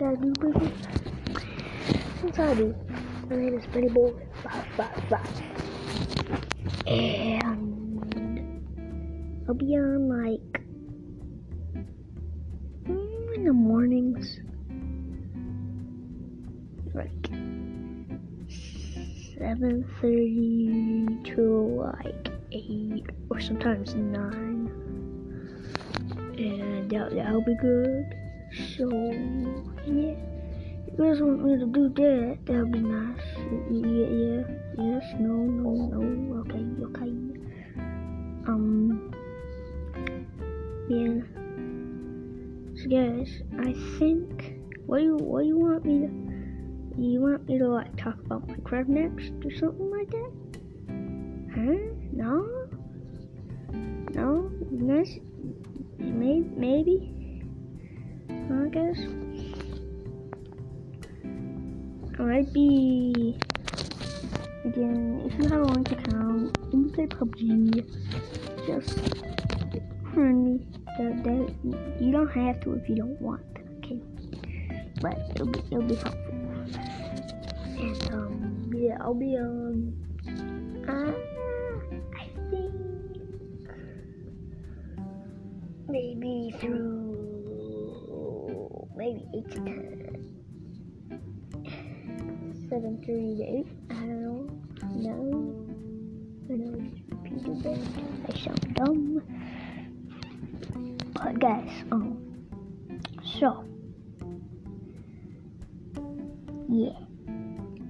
I? Since I do, my name is Benny Boy 555. And I'll be on like in the mornings. Like 7.30 to like 8 or sometimes 9 and that, that'll be good so you guys want me to do that that'll be nice yeah yeah yes no no no okay okay um yeah so guys I think what do you what do you want me to you want me to like talk about Minecraft next or something like that? Huh? No? No? Yes? Maybe? Maybe? I guess. Be again. If you have a link account, you play PUBG. Just friendly. That, that you don't have to if you don't want. Okay, but it'll be it'll be helpful. And um, yeah, I'll be on. Uh, I think maybe through maybe eight to ten, I don't know. I know it's repeated. I sound dumb. But guys, um, so yeah.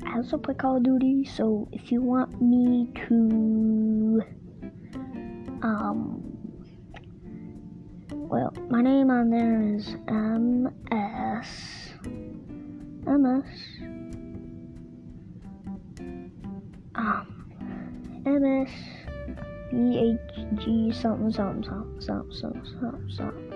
I also play Call of Duty, so if you want me to, um, well, my name on there is MS, MS, um, MS, BHG, something, something, something, something, something, something, something.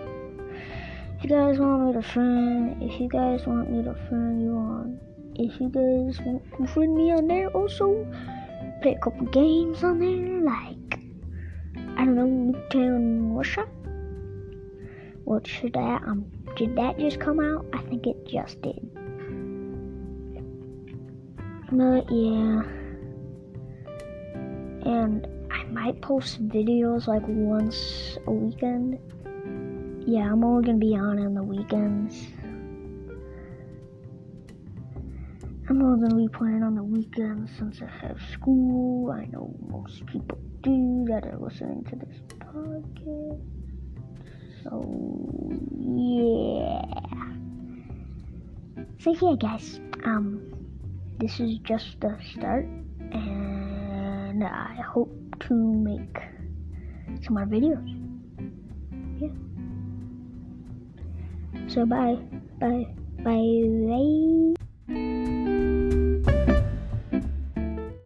If you guys want me to friend, if you guys want me to friend you on if you guys want to friend me on there also play a couple games on there like I don't know Nuketown Russia what should that um did that just come out? I think it just did. But yeah and I might post videos like once a weekend yeah I'm only gonna be on on the weekends I'm only to be playing on the weekends since I have school. I know most people do that are listening to this podcast. So, yeah. So, yeah, guys. Um, this is just the start, and I hope to make some more videos. Yeah. So, bye. Bye. Bye. Bye.